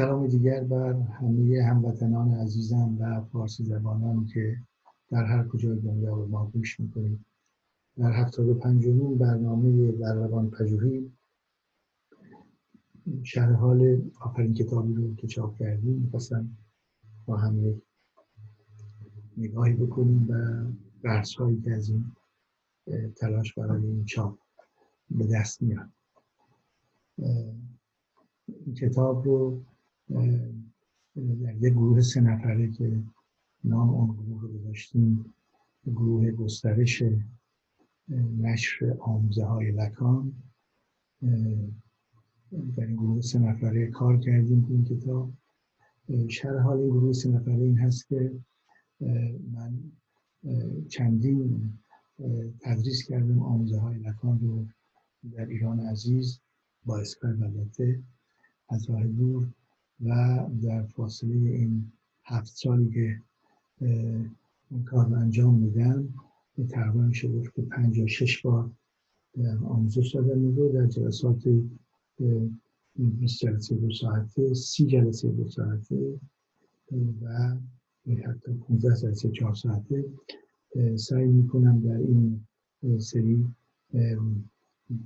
سلام دیگر بر همه هموطنان عزیزم و فارسی زبانانی که در هر کجای دنیا به ما گوش می‌کنید. در هفتاد و پنجمین برنامه در روان پژوهی شرح حال آخرین کتابی رو که چاپ کردیم می‌خواستم با هم یک نگاهی بکنیم و بحث هایی که از این تلاش برای این چاپ به دست میاد. این کتاب رو در یک گروه سه نفره که نام اون گروه رو گذاشتیم گروه گسترش نشر آموزه های لکان در این گروه سه نفره کار کردیم این کتاب. شرح حال این گروه سه نفره این هست که من چندین تدریس کردم آموزه های لکان رو در ایران عزیز با اسکایپ البته از راه دور. و در فاصله این هفت سالی که این کار رو انجام میدم تقریبا میشه گفت که پنج یا شش بار آموزش دادم میگو در جلسات 20 جلسه دو ساعته سی جلسه دو ساعته و حتی 15 جلسه چهار ساعته سعی می‌کنم در این سری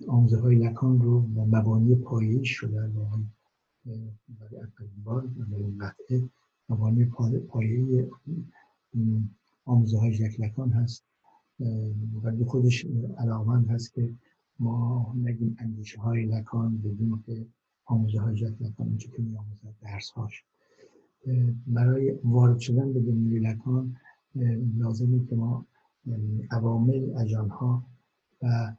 آموزه های لکان رو و مبانی پایه‌ایش رو در برای اولین بار اولین قطعه مبانی پایه آموزه های لکان هست و خودش علاقمند هست که ما نگیم اندیشه های لکان بدون که آموزه های لکان اونچه که می آموزد درس هاش برای وارد شدن به دنیای لکان لازمه که ما عوامل اجان ها و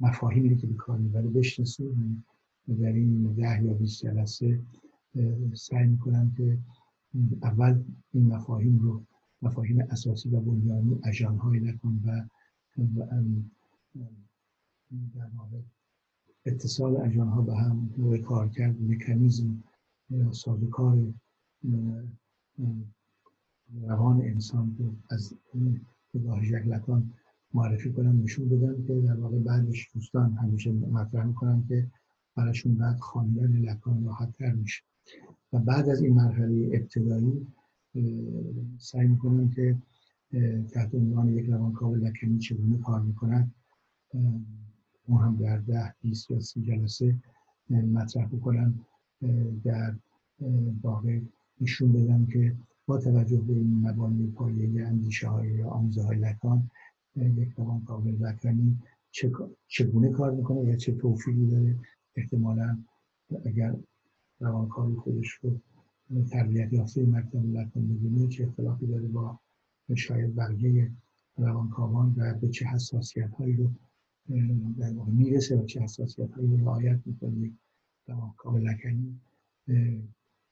مفاهیمی که به کار می‌بره بشناسیم. در این ده یا بیست جلسه سعی می‌کنم که اول این مفاهیم رو مفاهیم اساسی و بنیانی اجانهای نکن و در واقع اتصال اجانها به هم نوع کار کرد مکانیزم سازوکار روان انسان رو از نگاه لکان معرفی کنم نشون بدم که در واقع بعدش دوستان همیشه مطرح می‌کنم که براشون بعد خواندن لکان راحت تر میشه. و بعد از این مرحله ابتدایی سعی می‌کنم که تحت عنوان یک روانکاو لکنی چگونه کار می‌کند اون هم در ده بیست یا سی جلسه مطرح بکنم در واقع نشون بدم که با توجه به این مبانی پایه اندیشه های یا آموزه های لکان یک روانکاو لکنی چگونه کار می‌کنه یا چه توفیقی داره احتمالا اگر روانکاوی خودش رو تربیت یافته مکتب لکن ببینه چه اختلافی داره با شاید بقیه روانکاوان و به چه حساسیت هایی رو در واقع می‌رسه و چه حساسیت هایی رو رعایت می‌کنه روانکاو لکنی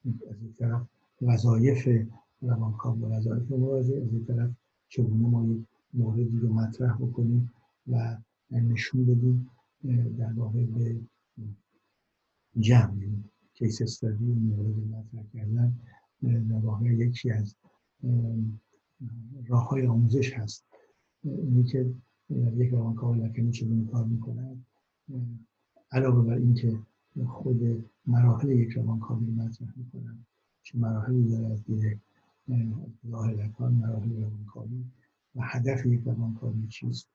از این طرف وظایف روانکاو و وظایف مراجع از این طرف چگونه ما یک موردی رو مطرح بکنیم و نشون بدیم در واقع به جمع کیس استادی مورد مطرح کردن در واقع یکی از راه های آموزش هست. اینی که یک روانکاو لکنی چگونه کار می‌کند علاوه بر اینکه خود مراحل یک روانکاوی مطرح می‌کنن چه مراحلی داره از دید راه لکان مراحل و هدف یک روانکاوی چیست؟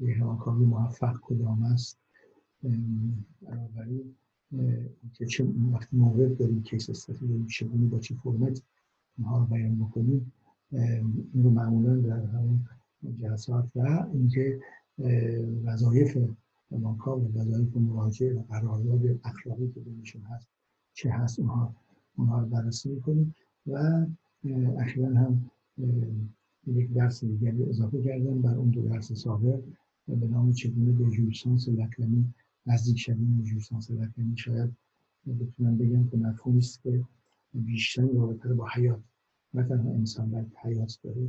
یک موفق کدام است؟ بنابراین که چه وقتی مورد داریم کیس استفاده داریم چگونه با چه فرمت اینها رو بیان بکنیم این رو معمولا در همون جلسات و اینکه وظایف روانکاو و وظایف مراجع و قرارداد اخلاقی که بینشون هست چه هست اونها اونها رو بررسی می‌کنیم و اخیرا هم یک درس دیگری اضافه کردم. بر اون دو درس سابق به نام چگونه به جورسانس لکنی نزدیک شدیم جورسانس لکنی شاید بتونم بگم که مفهومی است که بیشتر رابطه با حیات نه تنها انسان بلکه حیات داره.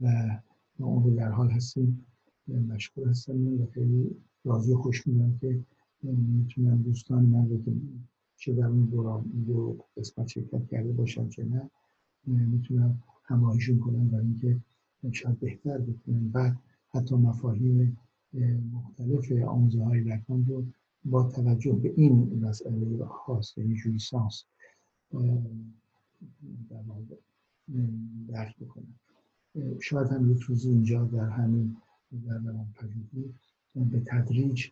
و ما اون رو در حال هستیم مشغول هستم و خیلی راضی و خوشبینم که می‌تونم دوستان من رو که چه در اون دو قسمت شرکت کرده باشم چه نه می‌تونم همراهیشون کنم برای اینکه شاید بهتر بتونم. بعد حتی مفاهیم مختلف آموزه های لکان رو با توجه به این مسئله خاص یعنی جویسانس درک بکنن شاید هم یک روزی اینجا در همین در روان پژوهی به تدریج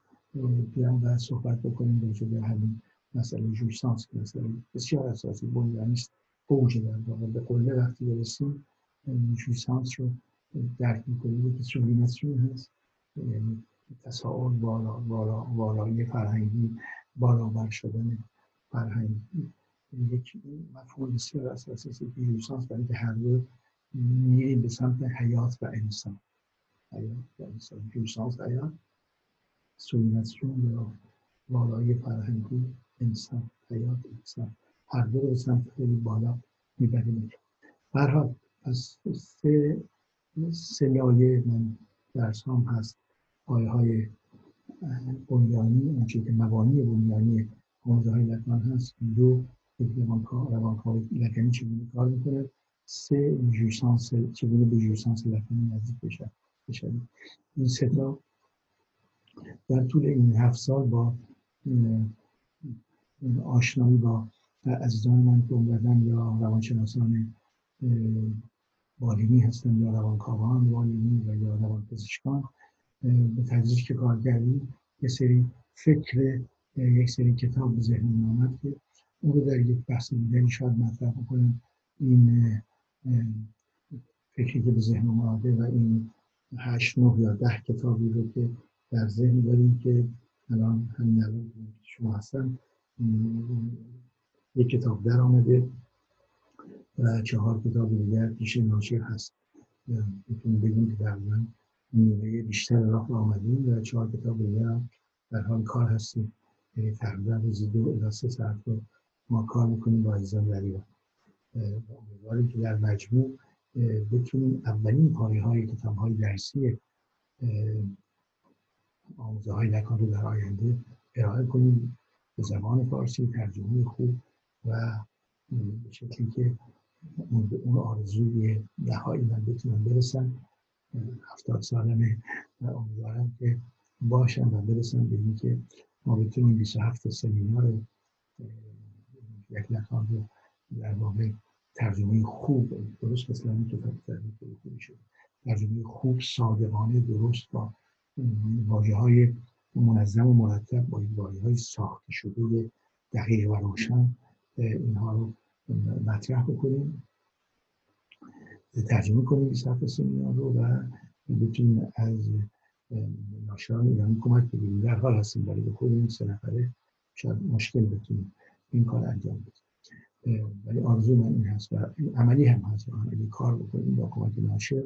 بیام و صحبت بکنیم راجع به همین مسئله جویسانس که مسئله بسیار اساسی بنیانی است اوج در واقع به قله وقتی برسیم جویسانس رو درک می‌کنیم یکی سولیمتری هست تساؤل بالا بالا بالایی فرهنگی بالابر شدن فرهنگی. یک مفهوم بسیار اساسی است که جویسانس برای که هر دو میریم به سمت حیات و انسان. حیات و انسان. جویسانس حیات. سولیمتریون یا بالایی فرهنگی انسان حیات انسان. هر دو به سمت خیلی بالا می‌بریم. برحال از سه سه لایه من درس هم هست. آیه های بنیانی اونچه که مبانی بنیانی حوزه های لکمان هست دو روانکاوی لکنی چگونه کار می‌کنه؟ سه جویسانس چگونه به جویسانس لکنی نزدیک بشه این سه تا در طول این هفت سال با آشنایی با عزیزان من که اومدن یا روانشناسان بالینی هستن یا روانکاوان بالینی و یا روانپزشکان به تدریج که کار کردیم یه سری فکر یک سری کتاب به ذهن من آمد که اون رو در یک بحث دیگری شاید مطرح بکنم. این فکری که به ذهن اومده و این هشت نه یا ده کتابی رو که در ذهن داریم که الان همین الان شما هستن یک کتاب در آمده و چهار کتاب دیگر پیش ناشر هست. می‌تونیم بگیم که در من نیمه بیشتر راه آمدیم و چهار کتاب دیگر هم در حال کار هستیم. یعنی تقریبا روزی دو الی سه ساعت رو ما کار می‌کنیم با عزیزان در ایران امیدواریم که در مجموع بتونیم اولین پایه های کتاب های درسی آموزه های لکان رو در آینده ارائه کنیم به زبان فارسی ترجمه خوب و به شکلی که اون آرزوی نهایی من بتونم برسن. هفتاد سالمه و امیدوارم که باشم و برسم به که ما بتونیم 27 سمینار یک لکان رو در واقع ترجمه خوب درست مثل همین کتاب ترجمه شد. ترجمه خوب صادقانه درست با واجه های منظم و مرتب با واجه های ساخته شده دقیق و روشن اینها رو مطرح بکنیم. ترجمه کنیم 27 سمینار رو و بتونیم از ناشران ایرانی کمک بگیریم در حال هستیم برای به خود این سه نفره شاید مشکل بتونیم این کار انجام بدیم. ولی آرزو من این هست و عملی هم هست. و عملی کار بکنیم با کمک ناشر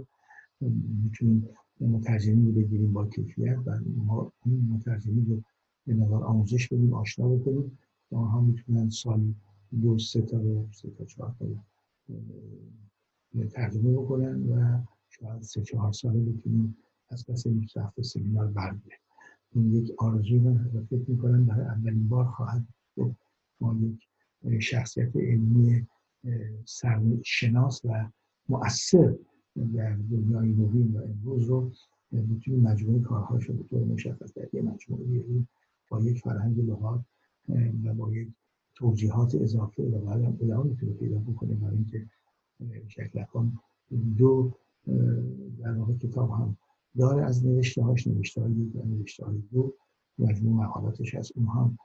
می‌تونیم مترجمین رو بگیریم با کیفیت و ما این مترجمین رو به نظر آموزش بدیم آشنا بکنیم. و آنها می‌تونن سالی دو سه تا رو سه تا چهار تا ترجمه بکنن و شاید سه چهار ساله بتونیم از پس یک هفته سمینار برگه این یک آرزوی من فکر می‌کنم برای اولین بار خواهد بود ما یک شخصیت علمی شناس و مؤثر در دنیای نوین و امروز رو می‌تونیم مجموعه کارهاش رو به طور مشخص در یه مجموعه با یک فرهنگ لغات و با یک توجیهات اضافه و بعد هم ادامه می‌تونه پیدا بکنه برای اینکه شکلکان دو در واقع کتاب هم داره. از نوشته هاش نوشته های یک و نوشته های دو مجموع مقالاتش هست. اون هم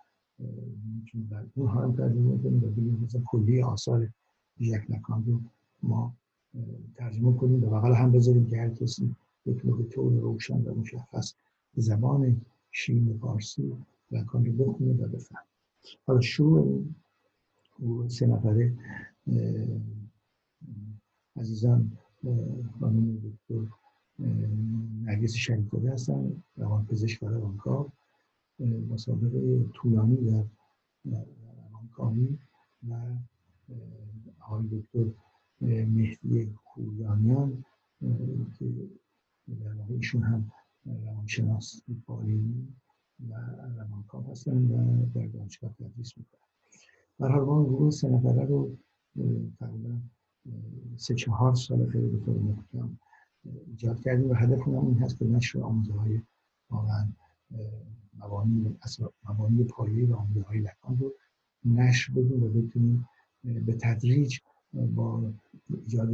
می‌تونیم اون هم ترجمه کنیم و بگیم مثلا کلی آثار لکان رو ما ترجمه کنیم و بغل هم بذاریم که هر کسی بتونه به طور روشن و مشخص زبان شین فارسی لکان رو بخونه و بفهم حالا شروع سه نفره عزیزان خانم دکتر نرگس شریفزاده هستن روان پزشک و روانکاو مسابقه طولانی در روانکاوی و آقای دکتر مهدی کویانیان که در واقع ایشون هم روانشناس بالینی و روانکاو هستن و در دانشگاه تدریس می‌کنن. در حال ما گروه سه نفره رو تقریبا سه چهار سال خیلی به طور محکم ایجاد کردیم و هدف این هست که نشر آموزه های واقعا مبانی مبانی پایه و آموزه های لکان رو نشر بدیم و بتونیم به تدریج با ایجاد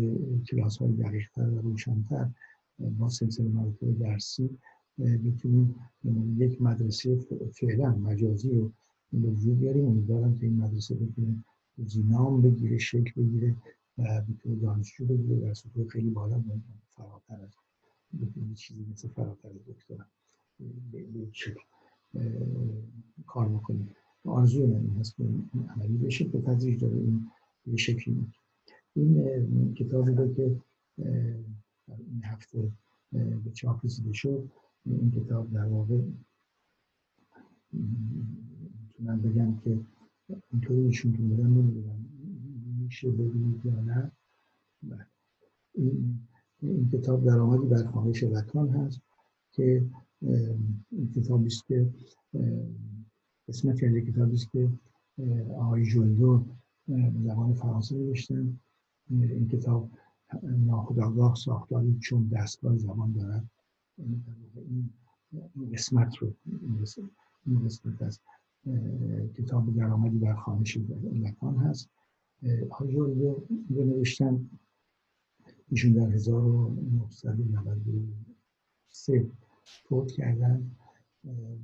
کلاس های دقیقتر و روشنتر با سلسله مراتب درسی بتونیم یک مدرسه فعلا مجازی رو به وجود بیاریم. امیدوارم که این مدرسه بتونه نام بگیره شکل بگیره دانشجو بگیره در سطوح خیلی بالا فراتر از چیزی مثل فراتر از دکترم به کار بکنیم آرزوی من این هست که عملی بشه به تدریج داره این به شکلی این کتابی رو که این هفته به چاپ رسیده شد این کتاب در واقع می‌تونم بگم که اینطوری تو بودن نمی‌دونم میشه ببینید یا نه. بله. این, این کتاب در آمدی بر خواهش لکان هست که این کتابی است که قسمت از کتابی است که آقای جولدو به زبان فرانسه نوشتن. این کتاب ناخداگاه ساختاری چون دستگاه زبان دارد. این قسمت رو این قسمت از کتاب درآمدی بر خانش لکان هست. آقای رو نوشتن ایشون در 1993 فوت کردن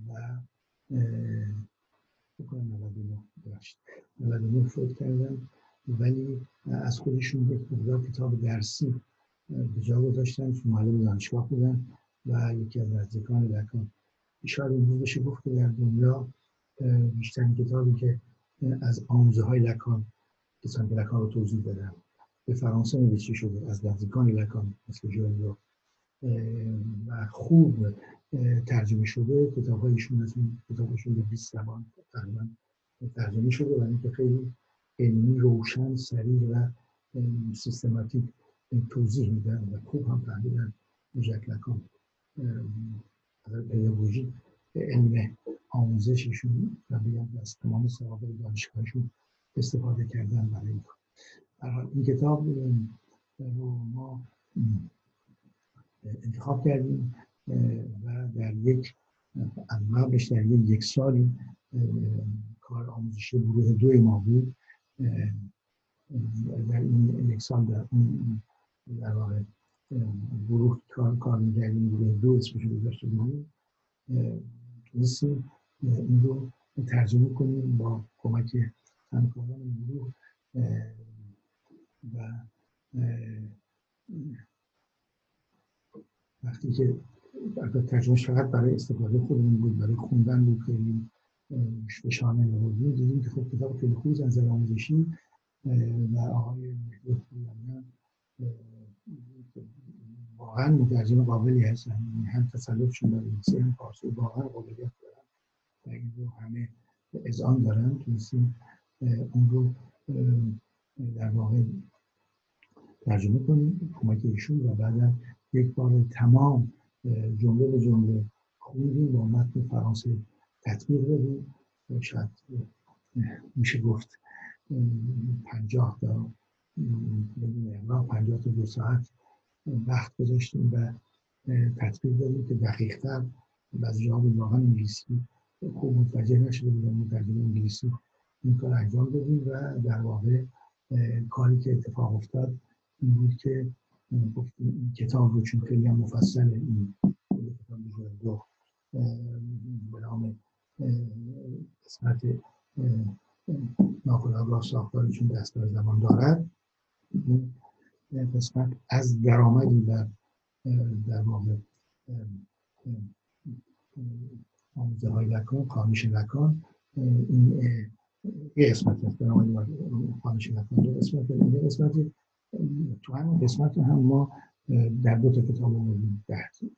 و بکنم 99 داشت 99 فوت کردن ولی از خودشون یک مقدار کتاب درسی به جا گذاشتن که معلم دانشگاه بودن و یکی از نزدیکان لکان شاید امروز بشه گفت که در دنیا بیشترین کتابی که از آموزه های لکان کسان که لکان رو توضیح دادن به فرانسه نوشته شده؟ از نزدیکان لکان مثل جوالو و خوب ترجمه شده. کتاب هایشون از این کتابشون به 20 زبان تقریبا ترجمه شده و اینکه خیلی علمی روشن سریع و سیستماتیک توضیح میدن و خوب هم فهمیدن جک لکان. پداگوژی علم آموزششون و بگم از تمام سوابق دانشگاهشون استفاده کردن برای این کار. این کتاب رو ما انتخاب کردیم و در یک قبلش در یک, سالی کار آموزشی گروه دوی ما بود. در این یک سال در اون در واقع گروه کار کار می‌کردیم گروه دو اسمش رو گذاشته بودیم. تونستیم این رو ترجمه کنیم با کمک همکاران گروه و وقتی که ترجمهش فقط برای استفاده خودمون بود برای خوندن بود خیلی فشانه نبودیم دیدیم که خب کتاب خیلی خوبی از نظر آموزشی و آقای مهدی واقعا مترجم قابلی هستن. یعنی هم تسلطشون در انگلیسی هم فارسی واقعا قابلیت دارن. و این رو همه اذعان دارن تونستیم اون رو در واقع ترجمه کنیم کمک ایشون و بعد یک بار تمام جمله به جمله خوندیم با متن فرانسه تطبیق دادیم. شاید میشه گفت پنجاه تا پنجاه تا دو ساعت وقت گذاشتیم و تطبیق دادیم که دقیقتر بعضی جاها بود واقعا انگلیسی خوب متوجه نشده بودم مترجم انگلیسی این کار انجام دادیم و در واقع کاری که اتفاق افتاد این بود که این کتاب رو چون خیلی مفصل این کتاب دو به نام قسمت ناخودآگاه ساختاری چون دستگاه زمان دارد قسمت از درآمدی در در واقع آموزه های لکان خانش لکان این یه قسمت است درآمدی خانش لکان دو قسمت این قسمت تو همین قسمت هم ما در دو تا کتاب آوردیم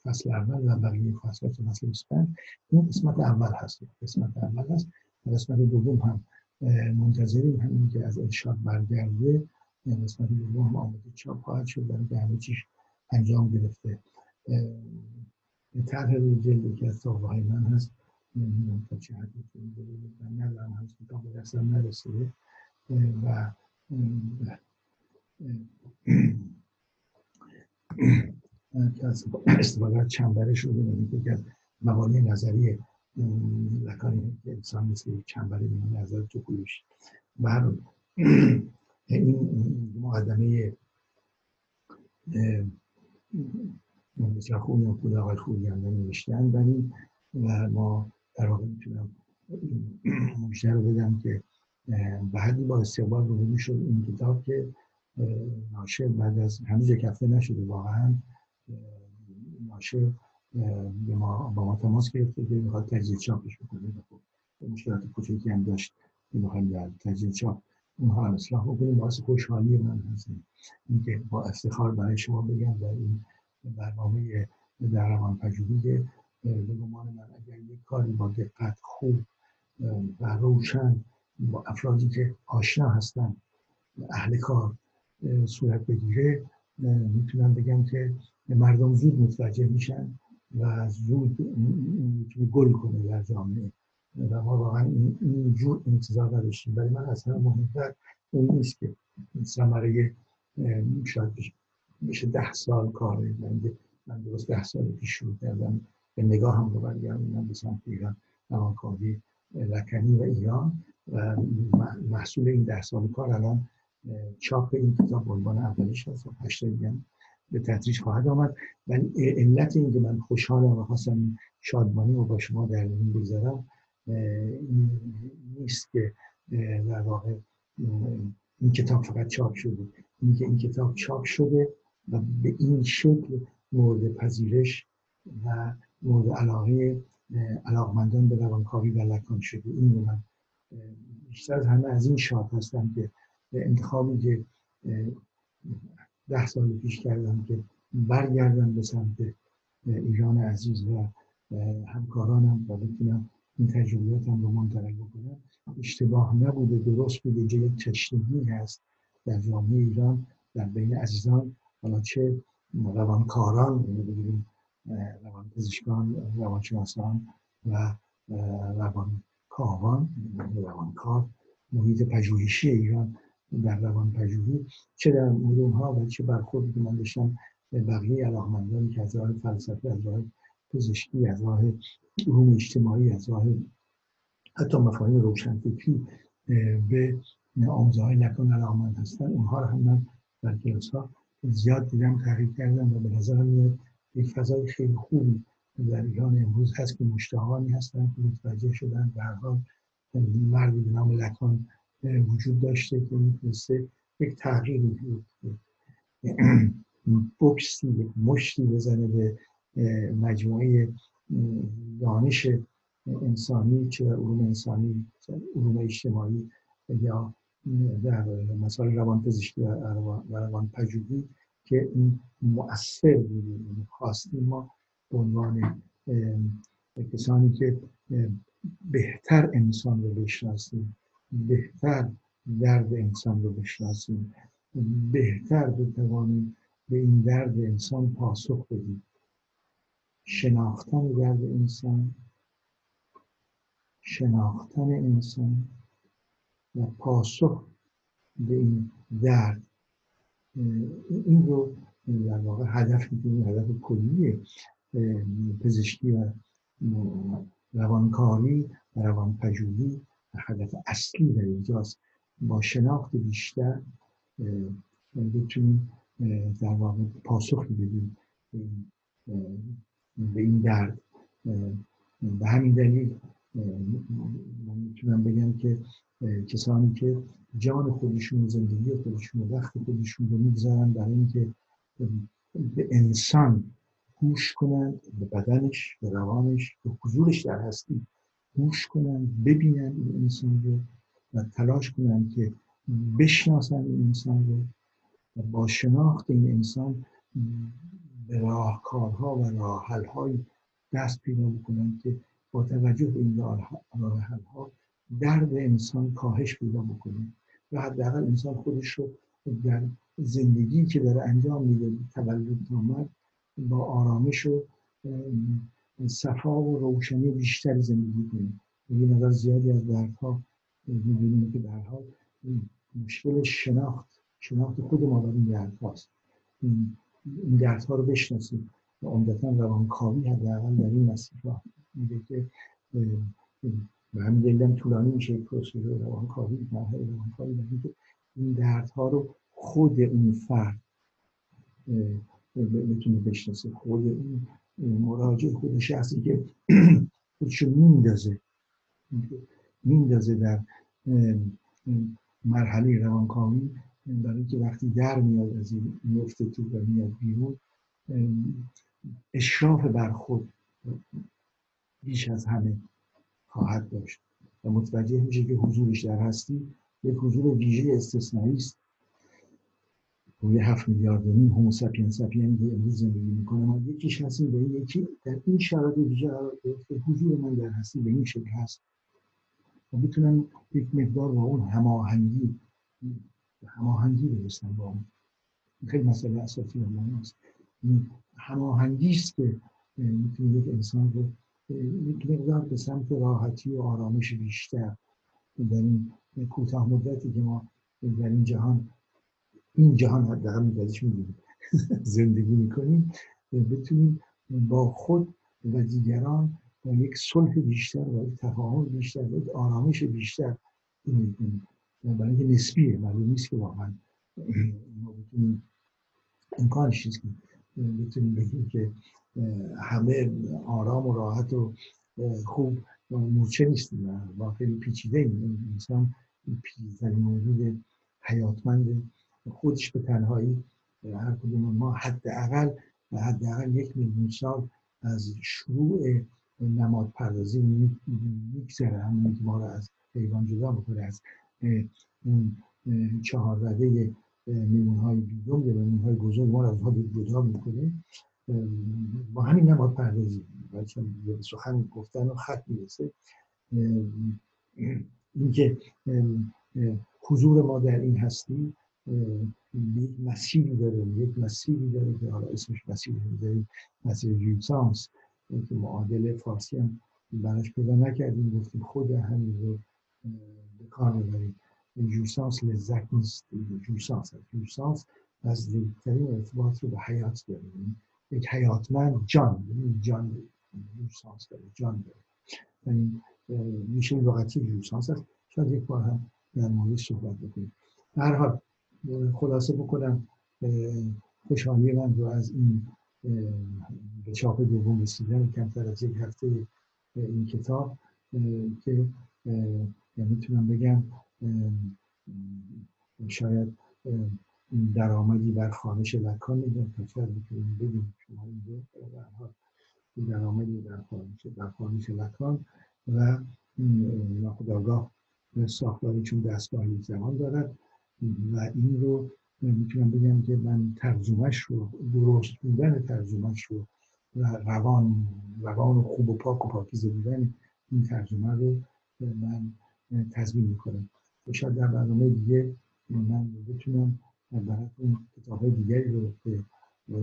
فصل اول و بقیه فصل فصل 25 این قسمت اول هست. قسمت اول هست. قسمت دوم هم منتظریم. همین که از ارشاد برگرده. قسمت دوم آماده چاپ خواهد شد. برای که همه چیش انجام گرفته. طرح روی جلد که از های من هست. نمی‌دونم تا چه حدی به دستم نرسیده. و که از استفاده چنبره شده و که از مبانی نظری لکانی که انسان مثل چنبره به نظر تو کلوش و این مقدمه بسیار خوبی و خود آقای خوبی هم ولی و ما در واقع می‌تونم مشتر رو بدم که بعدی با استقبال رو شد این کتاب که ناشر بعد از هنوز یک هفته نشده واقعا ناشر به ما با ما تماس گرفته که می‌خواد تجدید چاپش بکنه خب مشکلات کوچکی هم داشت که می‌خوایم در تجدید چاپ اونها هم اصلاح بکنیم. باعث خوشحالی من هستیم اینکه با افتخار برای شما بگم در این برنامه در روان پژوهی به گمان من اگر یک کاری با دقت خوب و روشن با افرادی که آشنا هستن اهل کار صورت بگیره می‌تونم بگم که مردم زود متوجه میشن و زود می‌تونه گل کنه در جامعه. و ما واقعا این جور انتظار نداشتیم. ولی من اصلا مهمتر اون نیست که ثمره شاید میشه ده سال کاره من, من درست ده سال پیش شروع کردم. به نگاه هم رو برگردم به سمت ایران روانکاوی لکنی و ایران. و محصول این ده سال کار الان چاپ این کتاب عنوان اولیش هست. و هشته به تدریج خواهد آمد. ولی علت این که من خوشحالم و خواستم شادمانی رو با شما در این بگذارم نیست که در واقع این کتاب فقط چاپ شده. این که این کتاب چاپ شده و به این شکل مورد پذیرش و مورد علاقه علاقمندان به روانکاوی و لکان شده. این رو من بیشتر از همه از این شاد هستم که انتخابی که ده سال پیش کردم که برگردم به سمت ایران عزیز و همکارانم و بتونم این تجربیاتم رو منتقل بکنم. اشتباه نبوده درست بوده که یک تشنگی هست در جامعه ایران در بین عزیزان. حالا چه روانکاران یعنی روان پزشکان روانشناسان و روان کاوان روانکار محیط پژوهشی ایران در روان پژوهی چه در مورد ها و چه برخوردی که من داشتم بقیه علاقمندانی که از راه فلسفه از راه پزشکی از راه علوم اجتماعی از راه حتی مفاهیم روشنفکری به آموزه های نکن علاقمند هستن. اونها رو هم من در کلاس ها زیاد دیدم تحقیق کردم و به نظر میاد یک فضای خیلی خوبی در ایران امروز هست که مشتهانی هستن که متوجه شدن به هر حال مردی به نام لکان وجود داشته که می‌تونسته یک تغییری بکسی مشتی بزنه به مجموعه دانش انسانی چه علوم انسانی علوم اجتماعی یا در مسائل روان پزشکی و روان پژوهی که این مؤثر بودیم یعنی خواستیم ما به عنوان کسانی که بهتر انسان رو بشناسیم بهتر درد انسان رو بشناسیم بهتر بتوانیم به این درد انسان پاسخ بدیم. شناختن درد انسان شناختن انسان و پاسخ به این درد این رو در واقع هدف می‌تونیم هدف کلی پزشکی و روانکاری و روانپژوهی هدف اصلی در اینجاست. با شناخت بیشتر بتونیم در واقع پاسخی بدیم به این درد. به همین دلیل من می‌تونم بگم که کسانی که جان خودشون زندگی خودشون و وقت خودشون رو می‌گذارن برای اینکه به انسان گوش کنند به بدنش به روانش به حضورش در هستی گوش کنند ببینن این انسان رو و تلاش کنند که بشناسن این انسان رو و با شناخت این انسان به راهکارها و راهحلهایی دست پیدا بکنند که با توجه به این راهحلها درد انسان کاهش پیدا بکنه و حداقل انسان خودش رو در زندگی که داره انجام میده تولد آمد با آرامش و صفا و روشنی بیشتری زندگی کنیم یه نظر زیادی از دردها می‌بینیم که در حال مشکل شناخت شناخت خود ما در این درد هاست این دردها رو بشناسیم و عمدتا روانکاوی حداقل در این مسیر راه میگه که و همین دلیلم طولانی میشه پروسه روانکاوی مرحله روانکاوی در اینکه این دردها رو خود اون فرد بتونه بشناسه. خود اون مراجع خودش هستی که خودشو میندازه میندازه در مرحله روانکاوی برای اینکه وقتی در میاد از این میفته تو و میاد بیرون اشراف بر خود بیش از همه. خواهد داشت. و متوجه میشه که حضورش در هستی یک حضور ویژه استثنایی است. روی هفت میلیارد و نیم هومو سپین که امروز زندگی می‌کنه. ما یکیش هستیم به یکی در این شرایط ویژه گرفته حضور من در هستی به این شکل هست. و می‌تونم یک مقدار با اون هماهنگی هماهنگی برسن با اون. خیلی مسئله اساسی و مهمست هماهنگی است که می‌تونه یک انسان رو یک مقدار به سمت راحتی و آرامش بیشتر. در این کوتاه مدتی که ما در این جهان این جهان حداقل میگذش می‌دونیم. زندگی می‌کنیم بتونیم با خود و دیگران با یک صلح بیشتر و یک تفاهم بیشتر و یک آرامش بیشتر این برای اینکه نسبیه معلوم نیست که واقعا ما بتونیم امکانش نیست که بتونیم بگیم که همه آرام و راحت و خوب مورچه نیستیم و خیلی پیچیده این انسان پیچیدترین موجود حیاتمند خودش به تنهایی هر کدوم ما حداقل حداقل یک میلیون سال از شروع نماد پردازی میگذره. همونی که ما رو از حیوان جدا بکنه از اون چهار رده میمون های بیدون یا میمون های بزرگ ما رو از جدا می‌کنه. با همین نماد پردازی بچه سخن گفتن و خط می‌رسه. اینکه حضور ما در این هستی یک مسیری داره یک مسیری داره که حالا اسمش مسیر می‌ذاریم مسیر جوسانس که معادل فارسی هم براش پیدا نکردیم گفتیم خود همین رو به کار ببریم جوسانس لذت نیست. جوسانس جوسانس از نزدیکترین ارتباط رو به حیات داره یک حیاتمند جان جان جوسانس داره جان داره. یعنی میشه لغتی جوسانس هست شاید یک بار هم در مورد صحبت بکنیم. هر حال خلاصه بکنم خوشحالی من رو از این به چاپ دوم رسیدن کمتر از یک هفته این کتاب که می‌تونم بگم شاید درآمدی بر خانش لکان شاید می‌تونیم بگیم شما این درآمدی در خانش در خانش لکان و ناخداگاه ساختاری چون دستگاهی زمان دارد و این رو می‌تونم بگم که من ترجمهش رو درست بودن ترجمهش رو و روان روان و خوب و پاک و پاکیزه بودن این ترجمه رو من تضمین می‌کنم. شاید در برنامه دیگه من بتونم براتون کتاب های دیگری رو که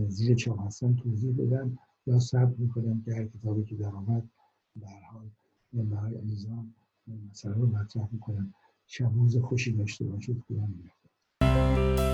زیر چاپ هستن توضیح بدم یا صبر می‌کنم که هر کتابی که در آمد به حال برای عزیزان مثلا رو مطرح می‌کنم. شب روز خوشی داشته باشید. خدا نگهدار.